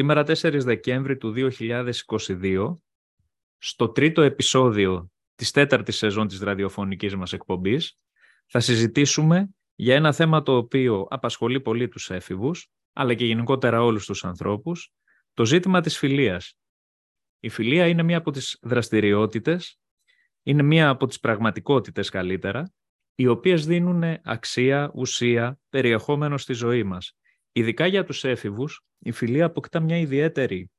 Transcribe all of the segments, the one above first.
Σήμερα 4 Δεκέμβρη του 2022, στο τρίτο επεισόδιο της τέταρτης σεζόν της ραδιοφωνικής μας εκπομπής, θα συζητήσουμε για ένα θέμα το οποίο απασχολεί πολύ τους έφηβους, αλλά και γενικότερα όλους τους ανθρώπους, το ζήτημα της φιλίας. Η φιλία είναι μία από τις δραστηριότητες, είναι μία από τις πραγματικότητες καλύτερα, οι οποίες δίνουν αξία, ουσία, περιεχόμενο στη ζωή μας. Ειδικά για τους έφηβους, η φιλία αποκτά μια ιδιαίτερη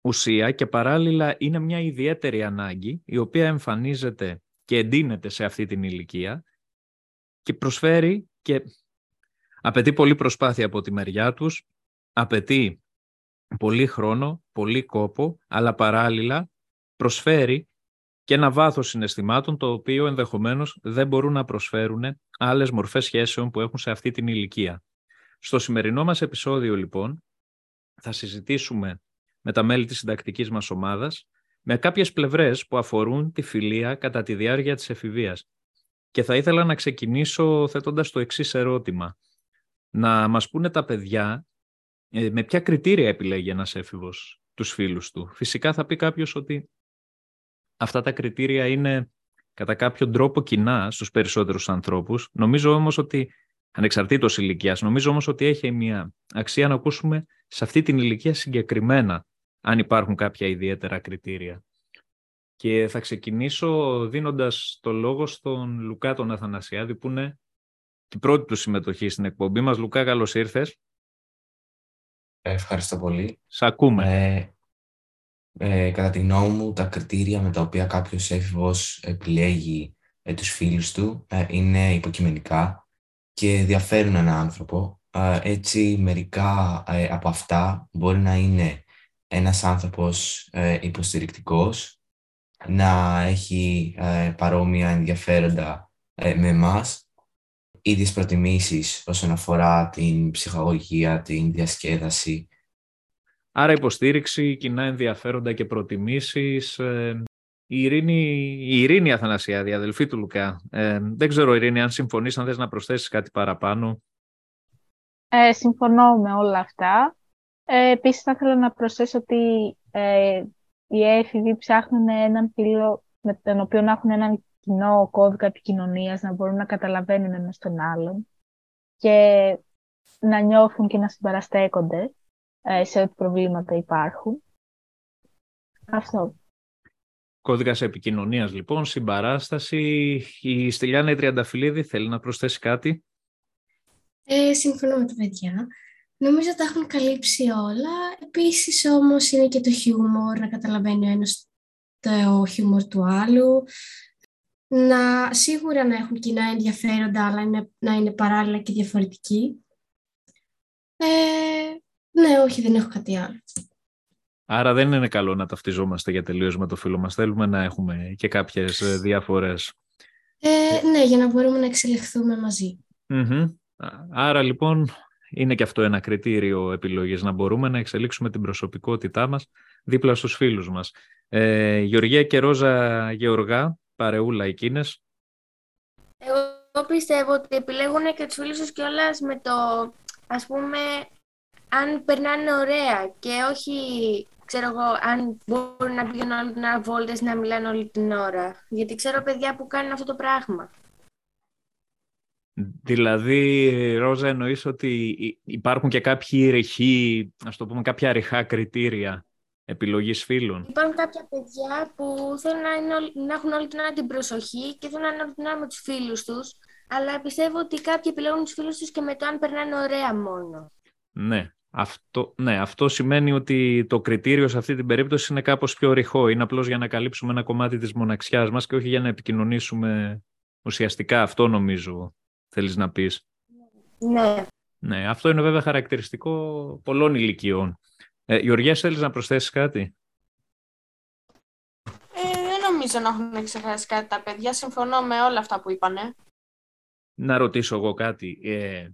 ουσία και παράλληλα είναι μια ιδιαίτερη ανάγκη η οποία εμφανίζεται και εντείνεται σε αυτή την ηλικία και προσφέρει και απαιτεί πολύ προσπάθεια από τη μεριά τους, απαιτεί πολύ χρόνο, πολύ κόπο, αλλά παράλληλα προσφέρει και ένα βάθος συναισθημάτων το οποίο ενδεχομένως δεν μπορούν να προσφέρουν άλλες μορφές σχέσεων που έχουν σε αυτή την ηλικία. Στο σημερινό μας επεισόδιο λοιπόν θα συζητήσουμε με τα μέλη της συντακτικής μας ομάδας με κάποιες πλευρές που αφορούν τη φιλία κατά τη διάρκεια της εφηβείας. Και θα ήθελα να ξεκινήσω θέτοντας το εξής ερώτημα. Να μας πούνε τα παιδιά ε, με ποια κριτήρια επιλέγει ένας έφηβος τους φίλους του. Φυσικά θα πει κάποιος ότι αυτά τα κριτήρια είναι κατά κάποιον τρόπο κοινά στους περισσότερους ανθρώπους. Νομίζω όμως ότι ανεξαρτήτως ηλικίας. Νομίζω όμως ότι έχει μια αξία να ακούσουμε σε αυτή την ηλικία συγκεκριμένα αν υπάρχουν κάποια ιδιαίτερα κριτήρια. Και θα ξεκινήσω δίνοντας το λόγο στον Λουκά τον Αθανασιάδη που είναι την πρώτη του συμμετοχή στην εκπομπή μας. Λουκά, καλώς ήρθες. Ευχαριστώ πολύ. Σ' ακούμε. Ε, ε, κατά τη γνώμη μου, τα κριτήρια με τα οποία κάποιος έφηβος επιλέγει ε, τους φίλους του ε, είναι υποκειμενικά και διαφέρουν έναν άνθρωπο. Έτσι, μερικά ε, από αυτά μπορεί να είναι ένας άνθρωπος ε, υποστηρικτικός, να έχει ε, παρόμοια ενδιαφέροντα με εμάς, ίδιες προτιμήσεις όσον αφορά την ψυχαγωγία, την διασκέδαση. Άρα υποστήριξη, κοινά ενδιαφέροντα και προτιμήσεις η Ειρήνη, η Ειρήνη Αθανασιάδη, αδελφή του Λουκά. Ε, δεν ξέρω, Ειρήνη, αν συμφωνείς, αν θες να προσθέσεις κάτι παραπάνω. Ε, συμφωνώ με όλα αυτά. Ε, επίσης, θα ήθελα να προσθέσω ότι ε, οι έφηβοι ψάχνουν έναν φίλο με τον οποίο να έχουν έναν κοινό κώδικα επικοινωνίας, να μπορούν να καταλαβαίνουν ένας τον άλλον και να νιώθουν και να συμπαραστέκονται ε, σε ό,τι προβλήματα υπάρχουν. Αυτό. Κώδικας επικοινωνίας λοιπόν, συμπαράσταση. Η Στυλιάνα Τριανταφυλλίδη θέλει να προσθέσει κάτι. Ε, συμφωνώ με τα παιδιά. Νομίζω ότι τα έχουν καλύψει όλα. Επίσης όμως είναι και το χιούμορ, να καταλαβαίνει ο ένας το χιούμορ του άλλου. Να, σίγουρα να έχουν κοινά ενδιαφέροντα, αλλά είναι, να είναι παράλληλα και διαφορετικοί. Ε, ναι, όχι, δεν έχω κάτι άλλο. Άρα δεν είναι καλό να ταυτιζόμαστε για τελείως με το φίλο μας. Θέλουμε να έχουμε και κάποιες ε, διαφορές. Ε, ναι, για να μπορούμε να εξελιχθούμε Άρα λοιπόν είναι και αυτό ένα κριτήριο επιλογής, να μπορούμε να εξελίξουμε την προσωπικότητά μας δίπλα στους φίλους μας. Ε, Γεωργία και Ρόζα Γεωργά, παρεούλα εκείνες. Εγώ πιστεύω ότι επιλέγουν και τους φίλους τους κιόλας με το, ας πούμε, αν περνάνε ωραία και όχι ξέρω εγώ, αν μπορούν να πηγαίνουν όλη την ώρα βόλτες, να μιλάνε όλη την ώρα. Γιατί ξέρω παιδιά που κάνουν αυτό το πράγμα. Δηλαδή, Ρόζα, εννοείς ότι υπάρχουν και κάποιοι ρηχοί, ας το πούμε, κάποια ρηχά κριτήρια επιλογής φίλων; Υπάρχουν κάποια παιδιά που θέλουν να, είναι, να έχουν όλη την ώρα την προσοχή και θέλουν να είναι όλη την ώρα με τους φίλους τους, αλλά πιστεύω ότι κάποιοι επιλέγουν τους φίλους τους και με το αν περνάνε ωραία μόνο. Ναι. Αυτό, ναι, αυτό σημαίνει ότι το κριτήριο σε αυτή την περίπτωση είναι κάπως πιο ρηχό. Είναι απλώς για να καλύψουμε ένα κομμάτι της μοναξιάς μας και όχι για να επικοινωνήσουμε ουσιαστικά. Αυτό νομίζω θέλεις να πεις. Ναι. Ναι, αυτό είναι βέβαια χαρακτηριστικό πολλών ηλικιών. Ε, Γεωργία, θέλεις να προσθέσεις κάτι; Ε, δεν νομίζω να έχουν ξεχάσει κάτι τα παιδιά. Συμφωνώ με όλα αυτά που είπανε. Να ρωτήσω εγώ κάτι. Ε,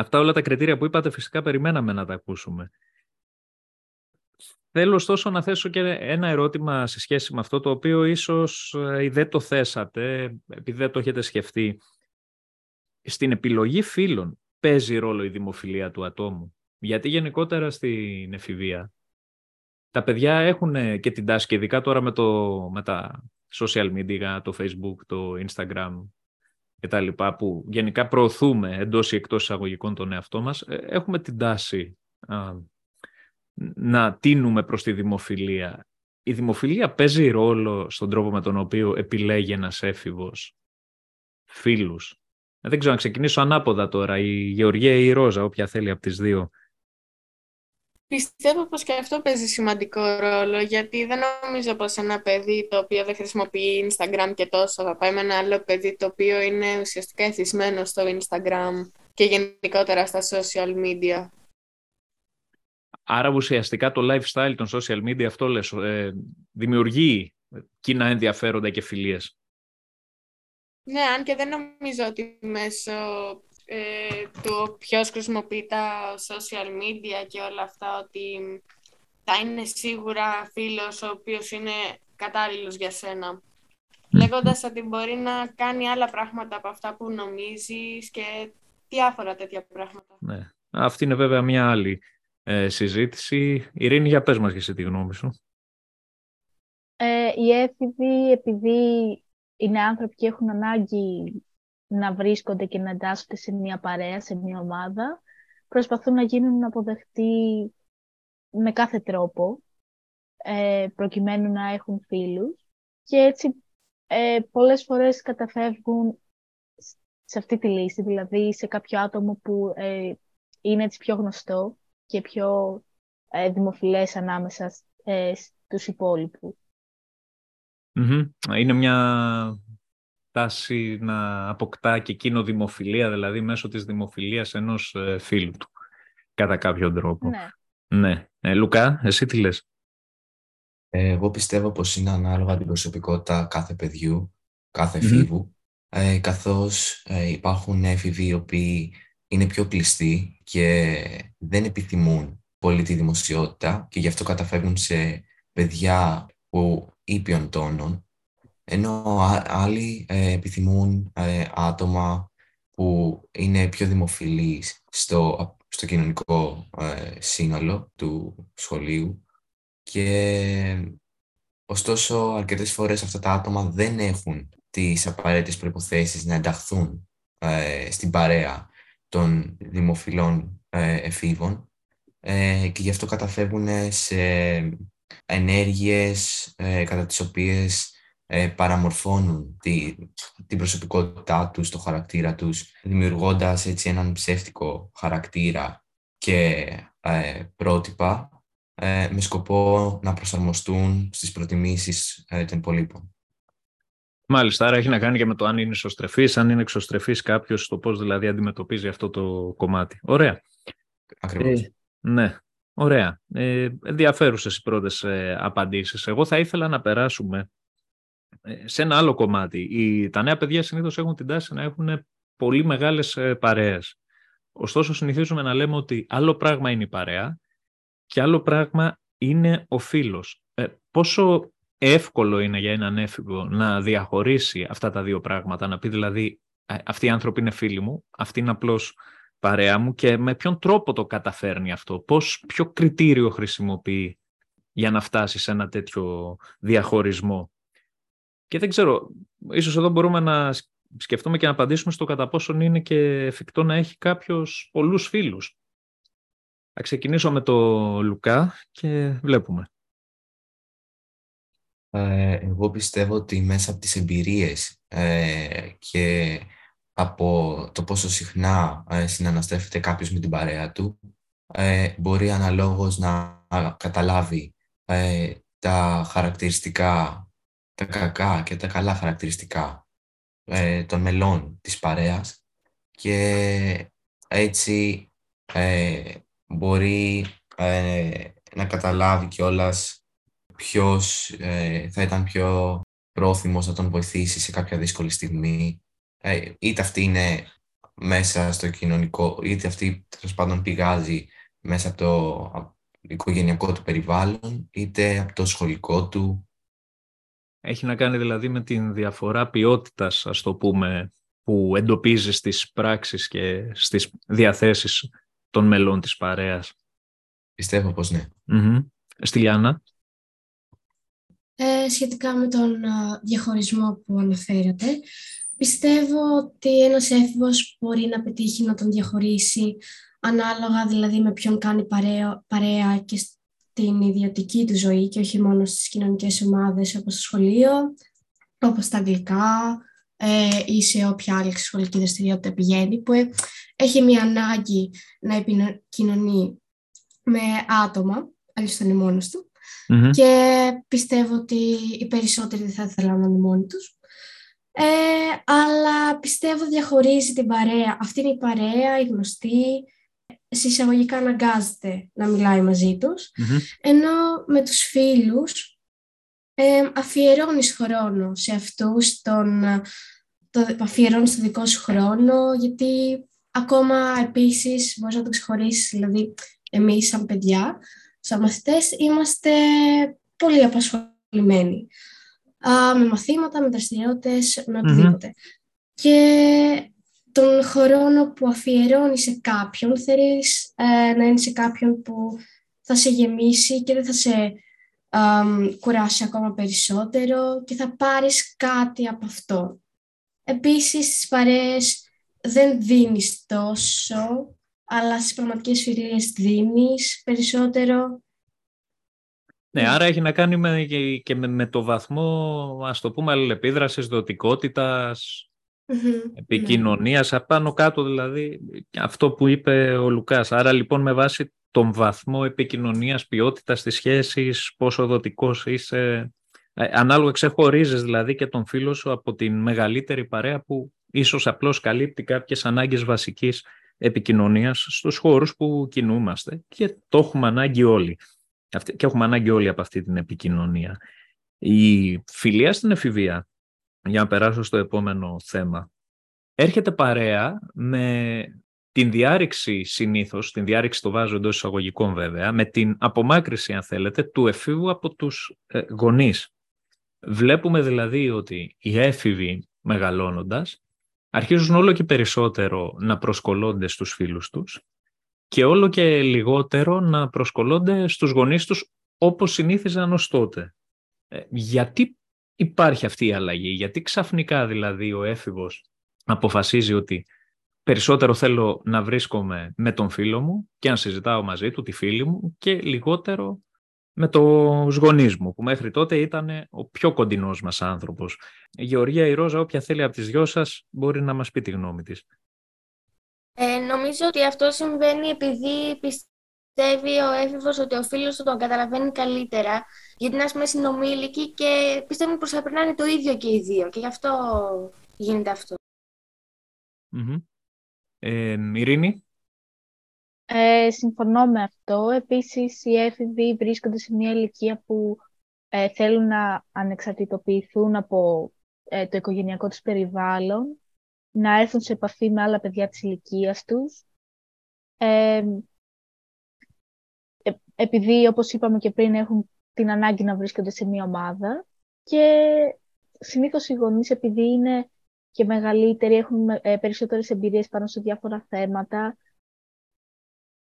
αυτά όλα τα κριτήρια που είπατε φυσικά περιμέναμε να τα ακούσουμε. Θέλω ωστόσο να θέσω και ένα ερώτημα σε σχέση με αυτό το οποίο ίσως ε, δεν το θέσατε επειδή δεν το έχετε σκεφτεί. Στην επιλογή φίλων παίζει ρόλο η δημοφιλία του ατόμου. Γιατί γενικότερα στην εφηβεία τα παιδιά έχουν και την τάση και ειδικά τώρα με, το, με τα social media, το facebook, το instagram και τα λοιπά που γενικά προωθούμε εντός ή εκτός εισαγωγικών τον εαυτό μας, ε, έχουμε την τάση να τίνουμε προς τη δημοφιλία. Η δημοφιλία παίζει ρόλο στον τρόπο με τον οποίο επιλέγει ένας έφηβος φίλους. Ε, δεν ξέρω να ξεκινήσω ανάποδα τώρα, η Γεωργία ή η Ρόζα, όποια θέλει από τις δύο. Πιστεύω πως και αυτό παίζει σημαντικό ρόλο, γιατί δεν νομίζω πως ένα παιδί το οποίο δεν χρησιμοποιεί Instagram και τόσο θα πάει με ένα άλλο παιδί το οποίο είναι ουσιαστικά εθισμένο στο Instagram και γενικότερα στα social media. Άρα ουσιαστικά το lifestyle των social media αυτό λες, ε, δημιουργεί κοινά ενδιαφέροντα και φιλίες. Ναι, αν και δεν νομίζω ότι μέσω ε, του ποιος χρησιμοποιεί τα social media και όλα αυτά ότι θα είναι σίγουρα φίλος ο οποίος είναι κατάλληλος για σένα. Λέγοντας ότι μπορεί να κάνει άλλα πράγματα από αυτά που νομίζεις και διάφορα τέτοια πράγματα. Ναι. Αυτή είναι βέβαια μια άλλη ε, συζήτηση. Ειρήνη, για πες μας και εσύ τη γνώμη σου. Ε, οι έφηβοι, επειδή είναι άνθρωποι και έχουν ανάγκη να βρίσκονται και να εντάσσονται σε μια παρέα, σε μια ομάδα, προσπαθούν να γίνουν αποδεχτοί με κάθε τρόπο, ε, προκειμένου να έχουν φίλους. Και έτσι ε, πολλές φορές καταφεύγουν σε αυτή τη λύση, δηλαδή σε κάποιο άτομο που ε, είναι έτσι πιο γνωστό και πιο ε, δημοφιλές ανάμεσα ε, στους υπόλοιπους. Είναι μια τάση να αποκτά και εκείνο δημοφιλία, δηλαδή μέσω της δημοφιλίας ενός ε, φίλου του, κατά κάποιον τρόπο. Ναι. ναι. Ε, Λουκά, εσύ τι λες; Εγώ πιστεύω πως είναι ανάλογα την προσωπικότητα κάθε παιδιού, κάθε εφήβου, ε, καθώς ε, υπάρχουν έφηβοι οι οποίοι είναι πιο κλειστοί και δεν επιθυμούν πολύ τη δημοσιότητα και γι' αυτό καταφεύγουν σε παιδιά που ήπιον τόνων, ενώ άλλοι ε, επιθυμούν ε, άτομα που είναι πιο δημοφιλείς στο, στο κοινωνικό ε, σύνολο του σχολείου και ωστόσο αρκετές φορές αυτά τα άτομα δεν έχουν τις απαραίτητες προϋποθέσεις να ενταχθούν στην παρέα των δημοφιλών εφήβων και γι' αυτό καταφεύγουν σε ενέργειες ε, κατά τις οποίες ε, παραμορφώνουν τη, την προσωπικότητά τους, το χαρακτήρα τους, δημιουργώντας έτσι έναν ψεύτικο χαρακτήρα και ε, πρότυπα ε, με σκοπό να προσαρμοστούν στις προτιμήσεις των υπολείπων. Μάλιστα, άρα έχει να κάνει και με το αν είναι ισοστρεφής, αν είναι εξωστρεφής κάποιος, το πώς δηλαδή αντιμετωπίζει αυτό το κομμάτι. Ωραία. Ακριβώς. ναι. Ωραία. Ε, ενδιαφέρουσες οι πρώτες ε, απαντήσεις. Εγώ θα ήθελα να περάσουμε ε, σε ένα άλλο κομμάτι. Οι, τα νέα παιδιά συνήθως έχουν την τάση να έχουν πολύ μεγάλες ε, παρέες. Ωστόσο συνηθίζουμε να λέμε ότι άλλο πράγμα είναι η παρέα και άλλο πράγμα είναι ο φίλος. Ε, πόσο εύκολο είναι για έναν έφηβο να διαχωρίσει αυτά τα δύο πράγματα, να πει δηλαδή αυτοί οι άνθρωποι είναι φίλοι μου, αυτή είναι απλώς παρέα μου και με ποιον τρόπο το καταφέρνει αυτό, πώς, ποιο κριτήριο χρησιμοποιεί για να φτάσει σε ένα τέτοιο διαχωρισμό. Και δεν ξέρω, ίσως εδώ μπορούμε να σκεφτούμε και να απαντήσουμε στο κατά πόσον είναι και εφικτό να έχει κάποιος πολλούς φίλους. Θα ξεκινήσω με το Λουκά και βλέπουμε. Ε, εγώ πιστεύω ότι μέσα από τις εμπειρίες ε, και από το πόσο συχνά ε, συναναστρέφεται κάποιος με την παρέα του, ε, μπορεί αναλόγως να καταλάβει ε, τα χαρακτηριστικά, τα κακά και τα καλά χαρακτηριστικά ε, των μελών της παρέας και έτσι ε, μπορεί ε, να καταλάβει κιόλας ποιος ε, θα ήταν πιο πρόθυμος να τον βοηθήσει σε κάποια δύσκολη στιγμή. Ε, είτε αυτή είναι μέσα στο κοινωνικό, είτε αυτή τέλος πάντων πηγάζει μέσα από το οικογενειακό του περιβάλλον, είτε από το σχολικό του. Έχει να κάνει δηλαδή με την διαφορά ποιότητας, ας το πούμε, που εντοπίζεις στις πράξεις και στις διαθέσεις των μελών της παρέας. Πιστεύω πως ναι. mm Στη Λιάννα; Ε, σχετικά με τον διαχωρισμό που αναφέρατε, πιστεύω ότι ένας έφηβος μπορεί να πετύχει να τον διαχωρίσει ανάλογα δηλαδή με ποιον κάνει παρέα, παρέα και στην ιδιωτική του ζωή και όχι μόνο στις κοινωνικές ομάδες όπως το σχολείο, όπως τα αγγλικά ε, ή σε όποια άλλη σχολική δραστηριότητα πηγαίνει, που έχει μια ανάγκη να επικοινωνεί με άτομα, αλλιώς θα είναι μόνος του, και πιστεύω ότι οι περισσότεροι δεν θα ήθελαν να είναι μόνοι τους. Ε, αλλά πιστεύω διαχωρίζει την παρέα. Αυτή είναι η παρέα, η γνωστή, συσσαγωγικά αναγκάζεται να μιλάει μαζί τους, ενώ με τους φίλους ε, αφιερώνεις χρόνο σε αυτούς, τον, το, αφιερώνεις το δικό σου χρόνο, γιατί ακόμα επίσης μπορείς να το ξεχωρίσεις, δηλαδή εμείς σαν παιδιά, σαν μαθητές, είμαστε πολύ απασχολημένοι. Α, με μαθήματα, με δραστηριότητες, με οτιδήποτε. Και τον χρόνο που αφιερώνεις σε κάποιον, θέλεις ε, να είναι σε κάποιον που θα σε γεμίσει και δεν θα σε κουράσει ακόμα περισσότερο και θα πάρεις κάτι από αυτό. Επίσης, στις παρέες δεν δίνεις τόσο, αλλά στις πραγματικές φιλίες δίνεις περισσότερο. Ναι, άρα έχει να κάνει με, και με, το βαθμό, ας το πούμε, αλληλεπίδρασης, δοτικότητας, mm-hmm. επικοινωνίας, ναι. απάνω κάτω δηλαδή, αυτό που είπε ο Λουκάς. Άρα λοιπόν με βάση τον βαθμό επικοινωνίας, ποιότητας της σχέσης, πόσο δοτικός είσαι, ε, ανάλογα ξεχωρίζεις δηλαδή και τον φίλο σου από την μεγαλύτερη παρέα που ίσως απλώς καλύπτει κάποιες ανάγκες βασικής επικοινωνίας στους χώρους που κινούμαστε και το έχουμε ανάγκη όλοι. Και έχουμε ανάγκη όλοι από αυτή την επικοινωνία. Η φιλία στην εφηβεία, για να περάσω στο επόμενο θέμα, έρχεται παρέα με την διάρρηξη συνήθως, την διάρρηξη το βάζω εντός εισαγωγικών βέβαια, με την απομάκρυση αν θέλετε του εφήβου από τους ε, γονείς. Βλέπουμε δηλαδή ότι οι έφηβοι μεγαλώνοντας αρχίζουν όλο και περισσότερο να προσκολώνται στους φίλους τους και όλο και λιγότερο να προσκολώνται στους γονείς τους όπως συνήθιζαν ως τότε. Ε, γιατί υπάρχει αυτή η αλλαγή, γιατί ξαφνικά δηλαδή ο έφηβος αποφασίζει ότι περισσότερο θέλω να βρίσκομαι με τον φίλο μου και να συζητάω μαζί του, τη φίλη μου και λιγότερο με το γονείς μου, που μέχρι τότε ήταν ο πιο κοντινός μας άνθρωπος. Η Γεωργία η Ρόζα, όποια θέλει από τις δυο σας, μπορεί να μας πει τη γνώμη της. Ε, νομίζω ότι αυτό συμβαίνει επειδή πιστεύει ο έφηβος ότι ο φίλος του τον καταλαβαίνει καλύτερα, γιατί είναι πούμε συνομήλικοι και πιστεύουν πως θα περνάνε το ίδιο και οι δύο και γι' αυτό γίνεται αυτό. Mm-hmm. Ε, Ειρήνη; Ε, συμφωνώ με αυτό. Επίσης, οι έφηβοι βρίσκονται σε μια ηλικία που ε, θέλουν να ανεξαρτητοποιηθούν από ε, το οικογενειακό τους περιβάλλον, να έρθουν σε επαφή με άλλα παιδιά της ηλικίας τους. Ε, επειδή, όπως είπαμε και πριν, έχουν την ανάγκη να βρίσκονται σε μια ομάδα και συνήθως οι γονείς, επειδή είναι και μεγαλύτεροι, έχουν περισσότερες εμπειρίες πάνω σε διάφορα θέματα,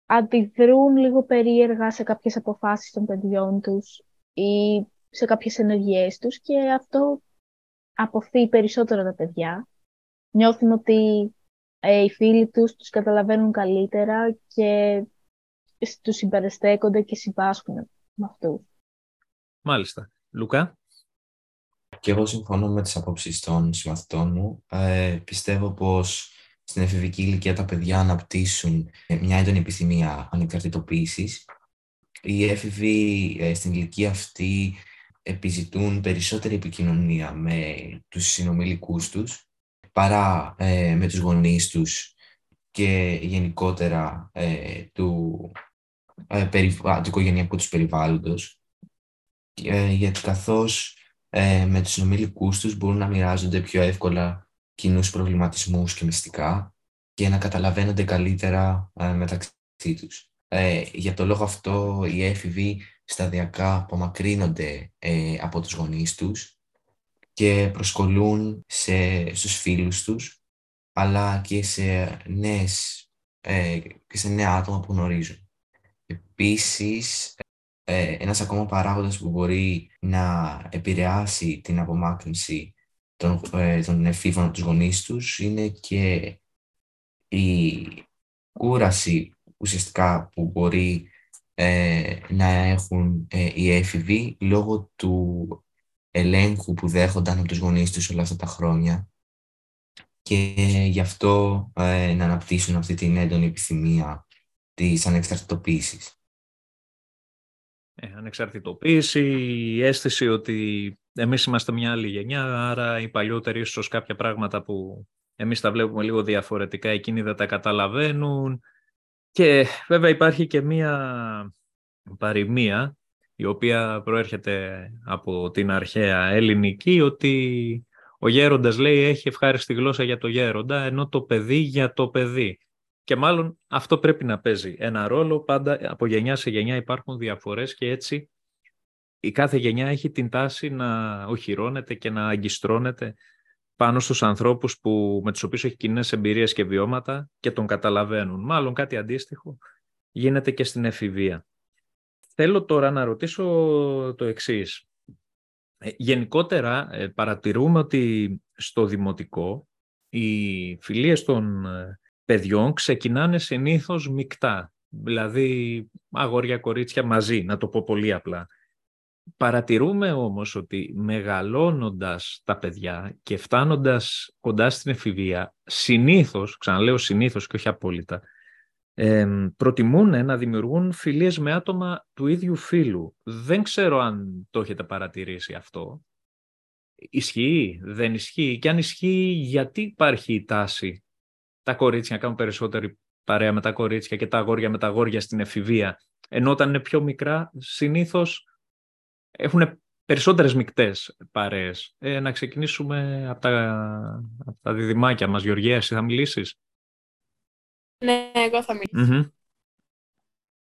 αντιδρούν λίγο περίεργα σε κάποιες αποφάσεις των παιδιών τους ή σε κάποιες ενεργειές τους και αυτό αποθεί περισσότερο τα παιδιά. Νιώθουν ότι ε, οι φίλοι τους τους καταλαβαίνουν καλύτερα και τους συμπεριστέκονται και συμπάσχουν με αυτούς. Μάλιστα. Λουκά; Και εγώ συμφωνώ με τις απόψεις των συμμαθητών μου. Ε, πιστεύω πως στην εφηβική ηλικία τα παιδιά αναπτύσσουν μια έντονη επιθυμία ανεξαρτητοποίησης. Οι έφηβοι ε, στην ηλικία αυτή επιζητούν περισσότερη επικοινωνία με τους συνομιλικούς τους παρά ε, με τους γονείς τους και γενικότερα ε, του, ε, του οικογενειακού τους περιβάλλοντος. Ε, γιατί καθώς ε, με τους συνομιλικούς τους μπορούν να μοιράζονται πιο εύκολα κοινούς προβληματισμούς και μυστικά και να καταλαβαίνονται καλύτερα ε, μεταξύ τους. Ε, για το λόγο αυτό οι έφηβοι σταδιακά απομακρύνονται ε, από τους γονείς τους και προσκολούν σε, στους φίλους τους αλλά και σε, νέες, ε, και σε νέα άτομα που γνωρίζουν. Επίσης, ε, ένας ακόμα παράγοντας που μπορεί να επηρεάσει την απομάκρυνση των, ε, των εφήβων από τους γονείς τους είναι και η κούραση ουσιαστικά που μπορεί ε, να έχουν ε, οι έφηβοι λόγω του ελέγχου που δέχονταν από τους γονείς τους όλα αυτά τα χρόνια και γι' αυτό ε, να αναπτύσσουν αυτή την έντονη επιθυμία της ανεξαρτητοποίησης. Ε, ανεξαρτητοποίηση, η αίσθηση ότι εμείς είμαστε μια άλλη γενιά, άρα οι παλιότεροι ίσως κάποια πράγματα που εμείς τα βλέπουμε λίγο διαφορετικά, εκείνοι δεν τα καταλαβαίνουν. Και βέβαια υπάρχει και μια παροιμία, η οποία προέρχεται από την αρχαία ελληνική, ότι ο γέροντας λέει έχει ευχάριστη γλώσσα για το γέροντα, ενώ το παιδί για το παιδί. Και μάλλον αυτό πρέπει να παίζει ένα ρόλο. Πάντα από γενιά σε γενιά υπάρχουν διαφορές και έτσι η κάθε γενιά έχει την τάση να οχυρώνεται και να αγκιστρώνεται πάνω στους ανθρώπους που, με τους οποίους έχει κοινές εμπειρίες και βιώματα και τον καταλαβαίνουν. Μάλλον κάτι αντίστοιχο γίνεται και στην εφηβεία. Θέλω τώρα να ρωτήσω το εξής. Ε, γενικότερα ε, παρατηρούμε ότι στο δημοτικό οι φιλίες των ε, παιδιών ξεκινάνε συνήθως μεικτά. Δηλαδή αγόρια-κορίτσια μαζί, να το πω πολύ απλά. Παρατηρούμε όμως ότι μεγαλώνοντας τα παιδιά και φτάνοντας κοντά στην εφηβεία, συνήθως, ξαναλέω συνήθως και όχι απόλυτα, ε, προτιμούν να δημιουργούν φιλίες με άτομα του ίδιου φίλου. Δεν ξέρω αν το έχετε παρατηρήσει αυτό. Ισχύει, δεν ισχύει; Και αν ισχύει, γιατί υπάρχει η τάση; Τα κορίτσια να κάνουν περισσότερη παρέα με τα κορίτσια και τα αγόρια με τα αγόρια στην εφηβεία. Ενώ όταν είναι πιο μικρά, συνήθως έχουν περισσότερες μικτές παρέες. Ε, να ξεκινήσουμε από τα, από τα διδυμάκια μας. Γεωργία, εσύ θα μιλήσεις; Ναι, εγώ θα μιλησω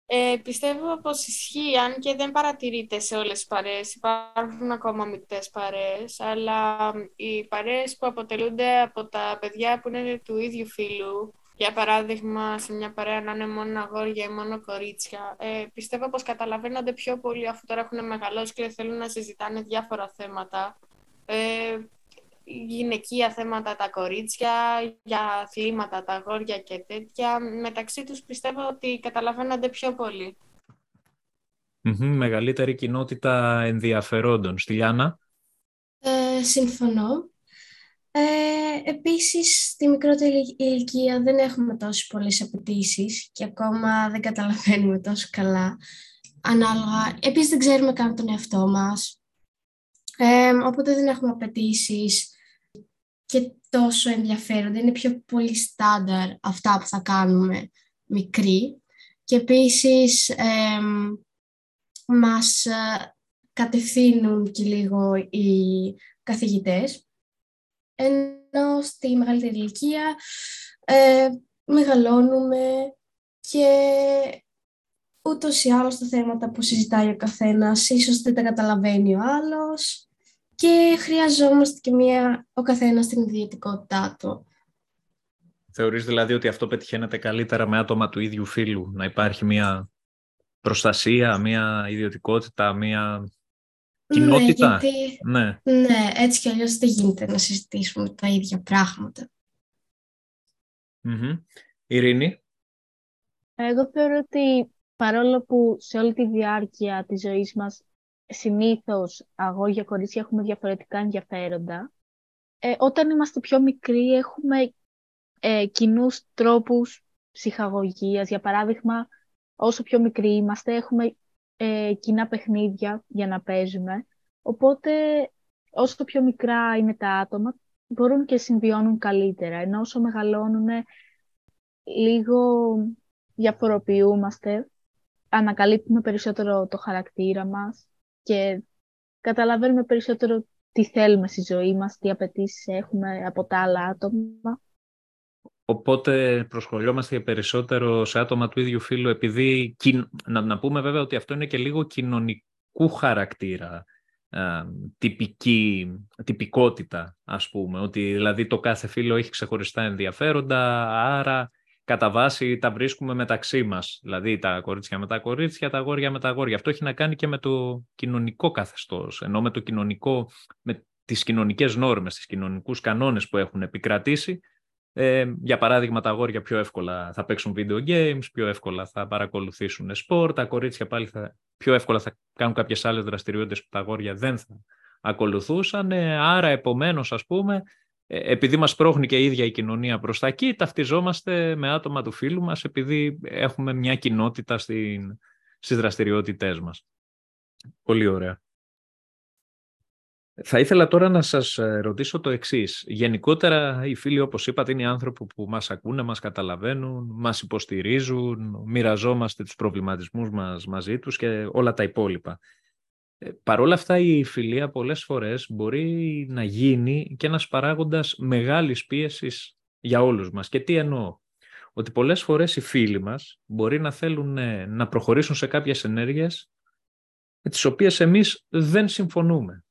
Ε, πιστεύω πως ισχύει, αν και δεν παρατηρείται σε όλες τις παρέες. Υπάρχουν ακόμα μικτές παρέες, αλλά οι παρέες που αποτελούνται από τα παιδιά που είναι του ίδιου φίλου, για παράδειγμα, σε μια παρέα να είναι μόνο αγόρια ή μόνο κορίτσια. Ε, πιστεύω πως καταλαβαίνονται πιο πολύ αφού τώρα έχουν μεγαλώσει και θέλουν να συζητάνε διάφορα θέματα. Ε, γυναικεία θέματα τα κορίτσια, για αθλήματα τα αγόρια και τέτοια. Μεταξύ τους πιστεύω ότι καταλαβαίνονται πιο πολύ. μεγαλύτερη κοινότητα ενδιαφερόντων. Στη Λιάννα; Ε, συμφωνώ. Ε, επίσης, στη μικρότερη ηλικία δεν έχουμε τόσο πολλές απαιτήσεις και ακόμα δεν καταλαβαίνουμε τόσο καλά. Ανάλογα. Επίσης, δεν ξέρουμε καν τον εαυτό μας. Ε, οπότε δεν έχουμε απαιτήσεις και τόσο ενδιαφέροντα. Είναι πιο πολύ στάνταρ αυτά που θα κάνουμε μικροί. Και επίσης ε, μας κατευθύνουν και λίγο οι καθηγητές ενώ στη μεγαλύτερη ηλικία ε, μεγαλώνουμε και ούτως ή άλλως τα θέματα που συζητάει ο καθένας ίσως δεν τα καταλαβαίνει ο άλλος και χρειαζόμαστε και μία, ο καθένας την ιδιωτικότητά του. Θεωρείς δηλαδή ότι αυτό πετυχαίνεται καλύτερα με άτομα του ίδιου φίλου, να υπάρχει μία προστασία, μία ιδιωτικότητα, μία κοινότητα; Ναι, γιατί... ναι. ναι, έτσι κι αλλιώς δεν γίνεται να συζητήσουμε τα ίδια πράγματα. Mm-hmm. Ειρήνη; Εγώ θεωρώ ότι παρόλο που σε όλη τη διάρκεια της ζωής μας συνήθως αγόρια κορίτσια έχουμε διαφορετικά ενδιαφέροντα. Ε, όταν είμαστε πιο μικροί έχουμε ε, κοινούς τρόπους ψυχαγωγίας. Για παράδειγμα, όσο πιο μικροί είμαστε έχουμε ε, κοινά παιχνίδια για να παίζουμε. Οπότε όσο πιο μικρά είναι τα άτομα μπορούν και συμβιώνουν καλύτερα. Ενώ όσο μεγαλώνουν λίγο διαφοροποιούμαστε, ανακαλύπτουμε περισσότερο το χαρακτήρα μας και καταλαβαίνουμε περισσότερο τι θέλουμε στη ζωή μας, τι απαιτήσεις έχουμε από τα άλλα άτομα. Οπότε προσχολιόμαστε περισσότερο σε άτομα του ίδιου φίλου, επειδή να, να πούμε βέβαια ότι αυτό είναι και λίγο κοινωνικού χαρακτήρα, τυπική, τυπικότητα ας πούμε, ότι δηλαδή το κάθε φίλο έχει ξεχωριστά ενδιαφέροντα, άρα κατά βάση τα βρίσκουμε μεταξύ μας. Δηλαδή τα κορίτσια με τα κορίτσια, τα αγόρια με τα αγόρια. Αυτό έχει να κάνει και με το κοινωνικό καθεστώς, ενώ με το κοινωνικό, με τις κοινωνικές νόρμες, τις κοινωνικούς κανόνες που έχουν επικρατήσει. Ε, για παράδειγμα, τα αγόρια πιο εύκολα θα παίξουν video games, πιο εύκολα θα παρακολουθήσουν σπορ, τα κορίτσια πάλι θα, πιο εύκολα θα κάνουν κάποιες άλλες δραστηριότητες που τα αγόρια δεν θα ακολουθούσαν. άρα, επομένως, ας πούμε, ε, επειδή μας πρόχνει και η ίδια η κοινωνία προς τα εκεί, ταυτιζόμαστε με άτομα του φίλου μας επειδή έχουμε μια κοινότητα στην, στις δραστηριότητές μας. Πολύ ωραία. Θα ήθελα τώρα να σας ε, ρωτήσω το εξής. Γενικότερα οι φίλοι όπως είπατε είναι οι άνθρωποι που μας ακούνε, μας καταλαβαίνουν, μας υποστηρίζουν, μοιραζόμαστε τους προβληματισμούς μας μαζί τους και όλα τα υπόλοιπα. Ε, Παρ' όλα αυτά η φιλία πολλές φορές μπορεί να γίνει και ένας παράγοντας μεγάλης πίεσης για όλους μας. Και τι εννοώ; Ότι πολλές φορές οι φίλοι μας μπορεί να θέλουν ε, να προχωρήσουν σε κάποιες ενέργειες με τις οποίες εμείς δεν συμφωνούμε.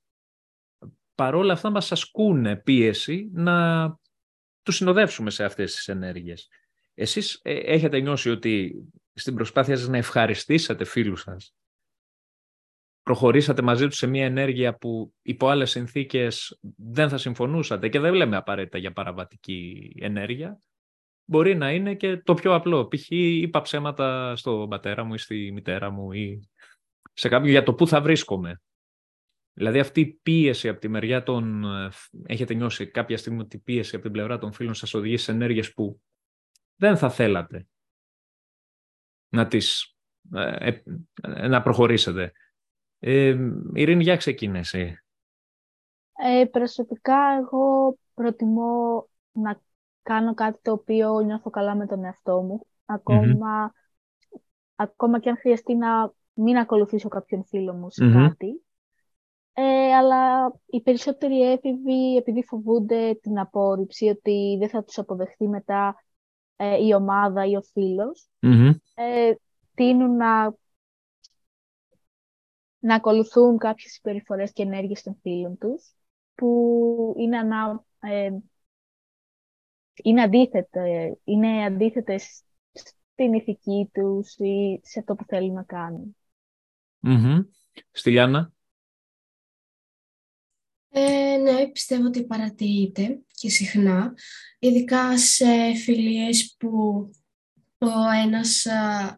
Παρ' όλα αυτά μας ασκούν πίεση να τους συνοδεύσουμε σε αυτές τις ενέργειες. Εσείς ε, έχετε νιώσει ότι στην προσπάθεια σας να ευχαριστήσατε φίλους σας; Προχωρήσατε μαζί τους σε μια ενέργεια που υπό άλλες συνθήκες δεν θα συμφωνούσατε και δεν λέμε απαραίτητα για παραβατική ενέργεια. Μπορεί να είναι και το πιο απλό. Π.χ. είπα ψέματα στον πατέρα μου ή στη μητέρα μου ή σε κάποιο για το πού θα βρίσκομαι. Δηλαδή αυτή η πίεση από τη μεριά των... Έχετε νιώσει κάποια στιγμή ότι η πίεση από την πλευρά των φίλων σας οδηγεί σε ενέργειες που δεν θα θέλατε να, τις, ε, ε, να προχωρήσετε. Ε, Ειρήνη, για ξεκίνησε. Ε, προσωπικά, εγώ προτιμώ να κάνω κάτι το οποίο νιώθω καλά με τον εαυτό μου. Ακόμα, ακόμα και αν χρειαστεί να μην ακολουθήσω κάποιον φίλο μου σε κάτι. Ε, αλλά οι περισσότεροι έφηβοι, επειδή φοβούνται την απόρριψη, ότι δεν θα τους αποδεχθεί μετά ε, η ομάδα ή ο φίλος, ε, τείνουν να να ακολουθούν κάποιες συμπεριφορές και ενέργειες των φίλων τους, που είναι, ανα, ε, είναι, αντίθετε, είναι αντίθετες στην ηθική τους ή σε αυτό που θέλουν να κάνουν. Mm-hmm. Στη Λιάννα; Ε, ναι, πιστεύω ότι παρατηρείται και συχνά, ειδικά σε φιλίες που ο ένας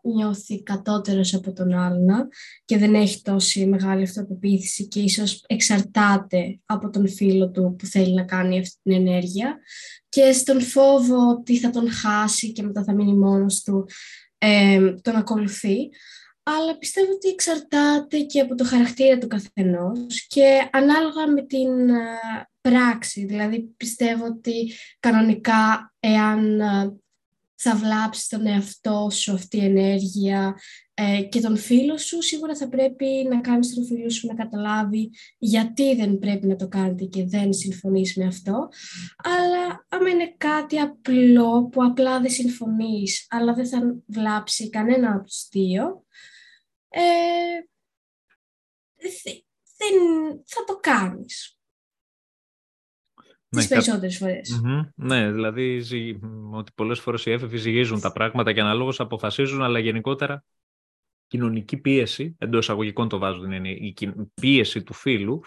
νιώθει κατώτερος από τον άλλον και δεν έχει τόση μεγάλη αυτοπεποίθηση και ίσως εξαρτάται από τον φίλο του που θέλει να κάνει αυτή την ενέργεια και στον φόβο ότι θα τον χάσει και μετά θα μείνει μόνος του ε, τον ακολουθεί αλλά πιστεύω ότι εξαρτάται και από το χαρακτήρα του καθενός και ανάλογα με την πράξη. Δηλαδή πιστεύω ότι κανονικά εάν θα βλάψεις τον εαυτό σου αυτή η ενέργεια ε, και τον φίλο σου, σίγουρα θα πρέπει να κάνεις τον φίλο σου να καταλάβει γιατί δεν πρέπει να το κάνετε και δεν συμφωνείς με αυτό. Αλλά άμα είναι κάτι απλό που απλά δεν συμφωνείς, αλλά δεν θα βλάψει κανένα από τους δύο, ε, δεν θα το κάνεις. Ναι, περισσότερες Ναι, δηλαδή ότι πολλές φορές οι έφηβοι ζυγίζουν τα πράγματα και αναλόγως αποφασίζουν, αλλά γενικότερα κοινωνική πίεση, εντός εισαγωγικών το βάζουν, είναι η πίεση του φίλου,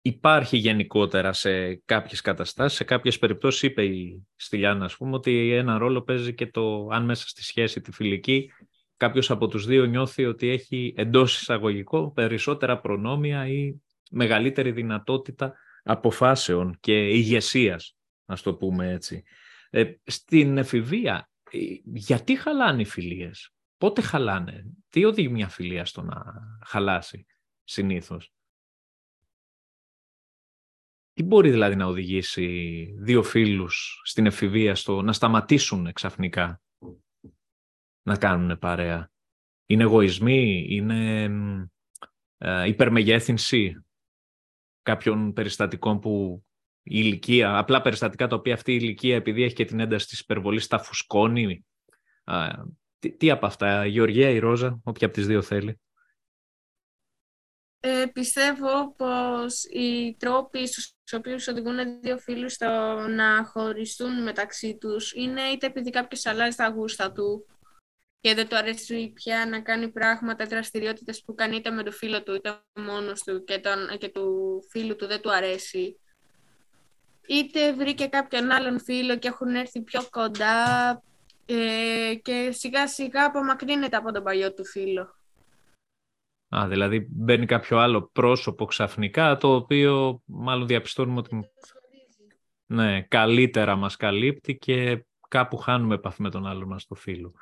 υπάρχει γενικότερα σε κάποιες καταστάσεις. Σε κάποιες περιπτώσεις είπε η Στυλιάνα, ας πούμε, ότι ένα ρόλο παίζει και το αν μέσα στη σχέση τη φιλική κάποιος από τους δύο νιώθει ότι έχει εντός εισαγωγικό περισσότερα προνόμια ή μεγαλύτερη δυνατότητα αποφάσεων και ηγεσίας, να το πούμε έτσι. Ε, στην εφηβεία, ε, γιατί χαλάνε οι φιλίες, πότε χαλάνε, τι οδηγεί μια φιλία στο να χαλάσει συνήθως; Τι μπορεί δηλαδή να οδηγήσει δύο φίλους στην εφηβεία στο να σταματήσουν ξαφνικά να κάνουν παρέα; Είναι εγωισμοί, είναι ε, υπερμεγέθυνση; Κάποιων περιστατικών που η ηλικία, απλά περιστατικά τα οποία αυτή η ηλικία επειδή έχει και την ένταση της υπερβολής τα φουσκώνει. τι, τι από αυτά, η Γεωργία, η Ρόζα, όποια από τις δύο θέλει. Ε, πιστεύω πως οι τρόποι στους οποίους οδηγούν δύο φίλους στο να χωριστούν μεταξύ τους είναι είτε επειδή κάποιος αλλάζει τα γούστα του και δεν του αρέσει πια να κάνει πράγματα, δραστηριότητες που κάνει είτε με το φίλο του είτε μόνος του και, τον, και του φίλου του δεν του αρέσει. Είτε βρήκε κάποιον άλλον φίλο και έχουν έρθει πιο κοντά ε, και σιγά σιγά απομακρύνεται από τον παλιό του φίλο. Α, δηλαδή μπαίνει κάποιο άλλο πρόσωπο ξαφνικά, το οποίο μάλλον διαπιστώνουμε ότι ναι, καλύτερα μας καλύπτει και κάπου χάνουμε επαφή με τον άλλο μας το φίλο.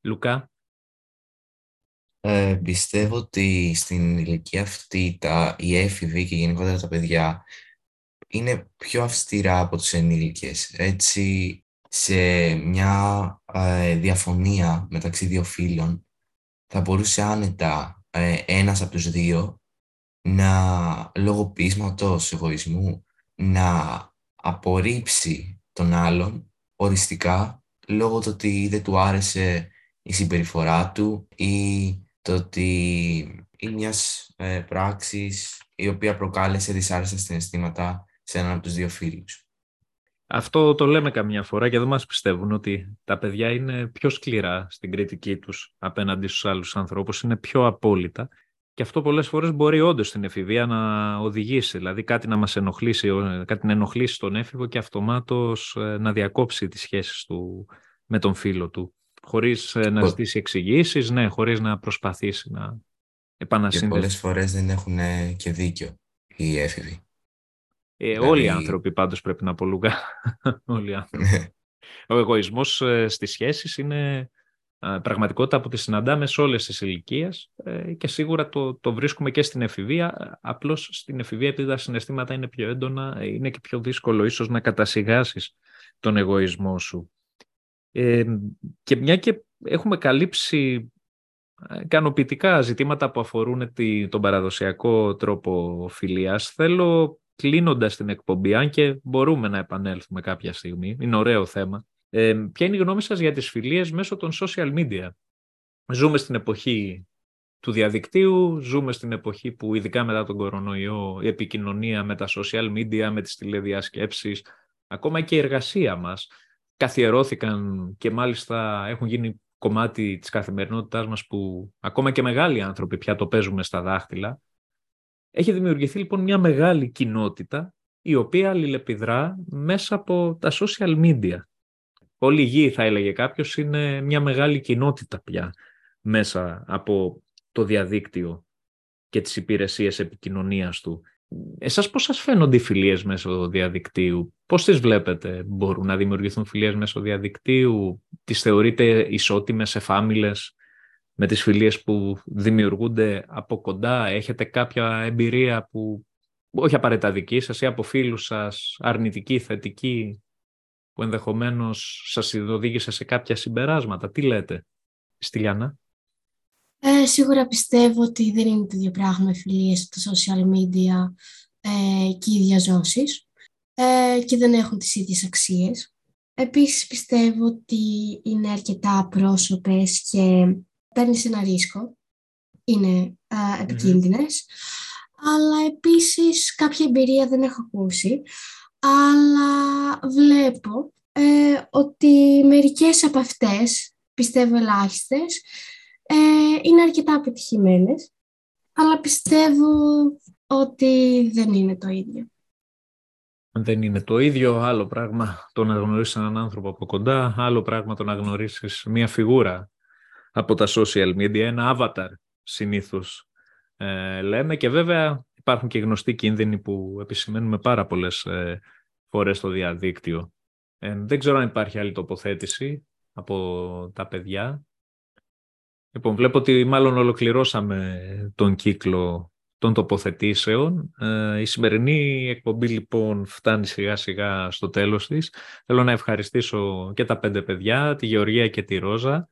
Λουκά. Ε, πιστεύω ότι στην ηλικία αυτή τα, οι έφηβοι και γενικότερα τα παιδιά είναι πιο αυστηρά από τους ενήλικες. Έτσι, σε μια ε, διαφωνία μεταξύ δύο φίλων θα μπορούσε άνετα ε, ένας από τους δύο να λόγω πείσματος εγωισμού να απορρίψει τον άλλον οριστικά λόγω του ότι δεν του άρεσε η συμπεριφορά του ή το ότι ή μιας ε, πράξης η οποία προκάλεσε δυσάρεστα συναισθήματα σε έναν από τους δύο φίλους. Αυτό το λέμε καμιά φορά και δεν μας πιστεύουν ότι τα παιδιά είναι πιο σκληρά στην κριτική τους απέναντι στους άλλους ανθρώπους, είναι πιο απόλυτα και αυτό πολλές φορές μπορεί όντως στην εφηβεία να οδηγήσει, δηλαδή κάτι να μας ενοχλήσει, κάτι να ενοχλήσει τον έφηβο και αυτομάτως ε, να διακόψει τις σχέσεις του με τον φίλο του χωρίς ε, να ζητήσει εξηγήσεις, ναι, χωρίς να προσπαθήσει να επανασύνδεσει. Και πολλές φορές δεν έχουν και δίκιο οι έφηβοι. Ε, δηλαδή... Όλοι οι άνθρωποι πάντως πρέπει να απολούγα. όλοι οι άνθρωποι. Ναι. Ο εγωισμός ε, στις σχέσεις είναι πραγματικότητα που τη συναντάμε σε όλες τις ηλικίες ε, και σίγουρα το, το βρίσκουμε και στην εφηβεία. Απλώς στην εφηβεία επειδή τα συναισθήματα είναι πιο έντονα, είναι και πιο δύσκολο ίσως να κατασυγάσεις τον εγωισμό σου. Ε, και μια και έχουμε καλύψει ε, ικανοποιητικά ζητήματα που αφορούν τη, τον παραδοσιακό τρόπο φιλίας, θέλω κλείνοντας την εκπομπή, αν και μπορούμε να επανέλθουμε κάποια στιγμή, είναι ωραίο θέμα, ε, ποια είναι η γνώμη σας για τις φιλίες μέσω των social media; Ζούμε στην εποχή του διαδικτύου, ζούμε στην εποχή που ειδικά μετά τον κορονοϊό η επικοινωνία με τα social media, με τις τηλεδιασκέψεις, ακόμα και η εργασία μας καθιερώθηκαν και μάλιστα έχουν γίνει κομμάτι της καθημερινότητάς μας που ακόμα και μεγάλοι άνθρωποι πια το παίζουμε στα δάχτυλα. Έχει δημιουργηθεί λοιπόν μια μεγάλη κοινότητα η οποία αλληλεπιδρά μέσα από τα social media. Όλη η γη θα έλεγε κάποιος είναι μια μεγάλη κοινότητα πια μέσα από το διαδίκτυο και τις υπηρεσίες επικοινωνίας του. Εσάς πώς σας φαίνονται οι φιλίες μέσω διαδικτύου, πώς τις βλέπετε, μπορούν να δημιουργηθούν φιλίες μέσω διαδικτύου, τις θεωρείτε ισότιμες, εφάμιλες με τις φιλίες που δημιουργούνται από κοντά, έχετε κάποια εμπειρία που όχι απαραίτητα δική σας ή από φίλους σας, αρνητική, θετική, που ενδεχομένως σας οδήγησε σε κάποια συμπεράσματα; Τι λέτε, Στυλιάνα. Ε, σίγουρα πιστεύω ότι δεν είναι το ίδιο πράγμα οι φιλίες στα social media ε, και οι διαζώσεις ε, και δεν έχουν τις ίδιες αξίες. Επίσης πιστεύω ότι είναι αρκετά πρόσωπες και παίρνεις ένα ρίσκο, είναι ε, επικίνδυνες, αλλά επίσης κάποια εμπειρία δεν έχω ακούσει, αλλά βλέπω ε, ότι μερικές από αυτές, πιστεύω ελάχιστες, ε, είναι αρκετά αποτυχημένε, αλλά πιστεύω ότι δεν είναι το ίδιο. Δεν είναι το ίδιο, άλλο πράγμα το να γνωρίσεις έναν άνθρωπο από κοντά, άλλο πράγμα το να γνωρίσεις μια φιγούρα από τα social media, ένα avatar συνήθως ε, λέμε και βέβαια υπάρχουν και γνωστοί κίνδυνοι που επισημαίνουμε πάρα πολλές ε, φορές στο διαδίκτυο. Ε, δεν ξέρω αν υπάρχει άλλη τοποθέτηση από τα παιδιά. Λοιπόν, βλέπω ότι μάλλον ολοκληρώσαμε τον κύκλο των τοποθετήσεων. Ε, η σημερινή εκπομπή λοιπόν φτάνει σιγά σιγά στο τέλος της. Θέλω να ευχαριστήσω και τα πέντε παιδιά, τη Γεωργία και τη Ρόζα,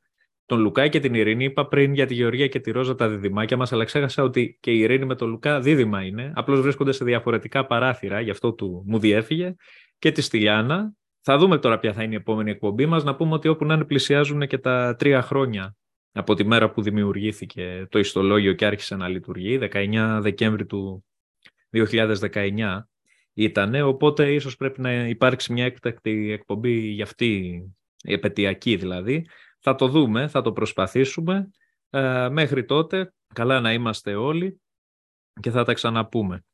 τον Λουκά και την Ειρήνη. Είπα πριν για τη Γεωργία και τη Ρόζα τα διδυμάκια μας, αλλά ξέχασα ότι και η Ειρήνη με τον Λουκά δίδυμα είναι. Απλώς βρίσκονται σε διαφορετικά παράθυρα, γι' αυτό του μου διέφυγε. Και τη Στυλιάνα. Θα δούμε τώρα ποια θα είναι η επόμενη εκπομπή μας. Να πούμε ότι όπου να είναι πλησιάζουν και τα τρία χρόνια από τη μέρα που δημιουργήθηκε το ιστολόγιο και άρχισε να λειτουργεί, 19 Δεκέμβρη του 2019 ήταν, οπότε ίσως πρέπει να υπάρξει μια έκτακτη εκπομπή για αυτή, η επαιτειακή δηλαδή. Θα το δούμε, θα το προσπαθήσουμε. Ε, μέχρι τότε, καλά να είμαστε όλοι και θα τα ξαναπούμε.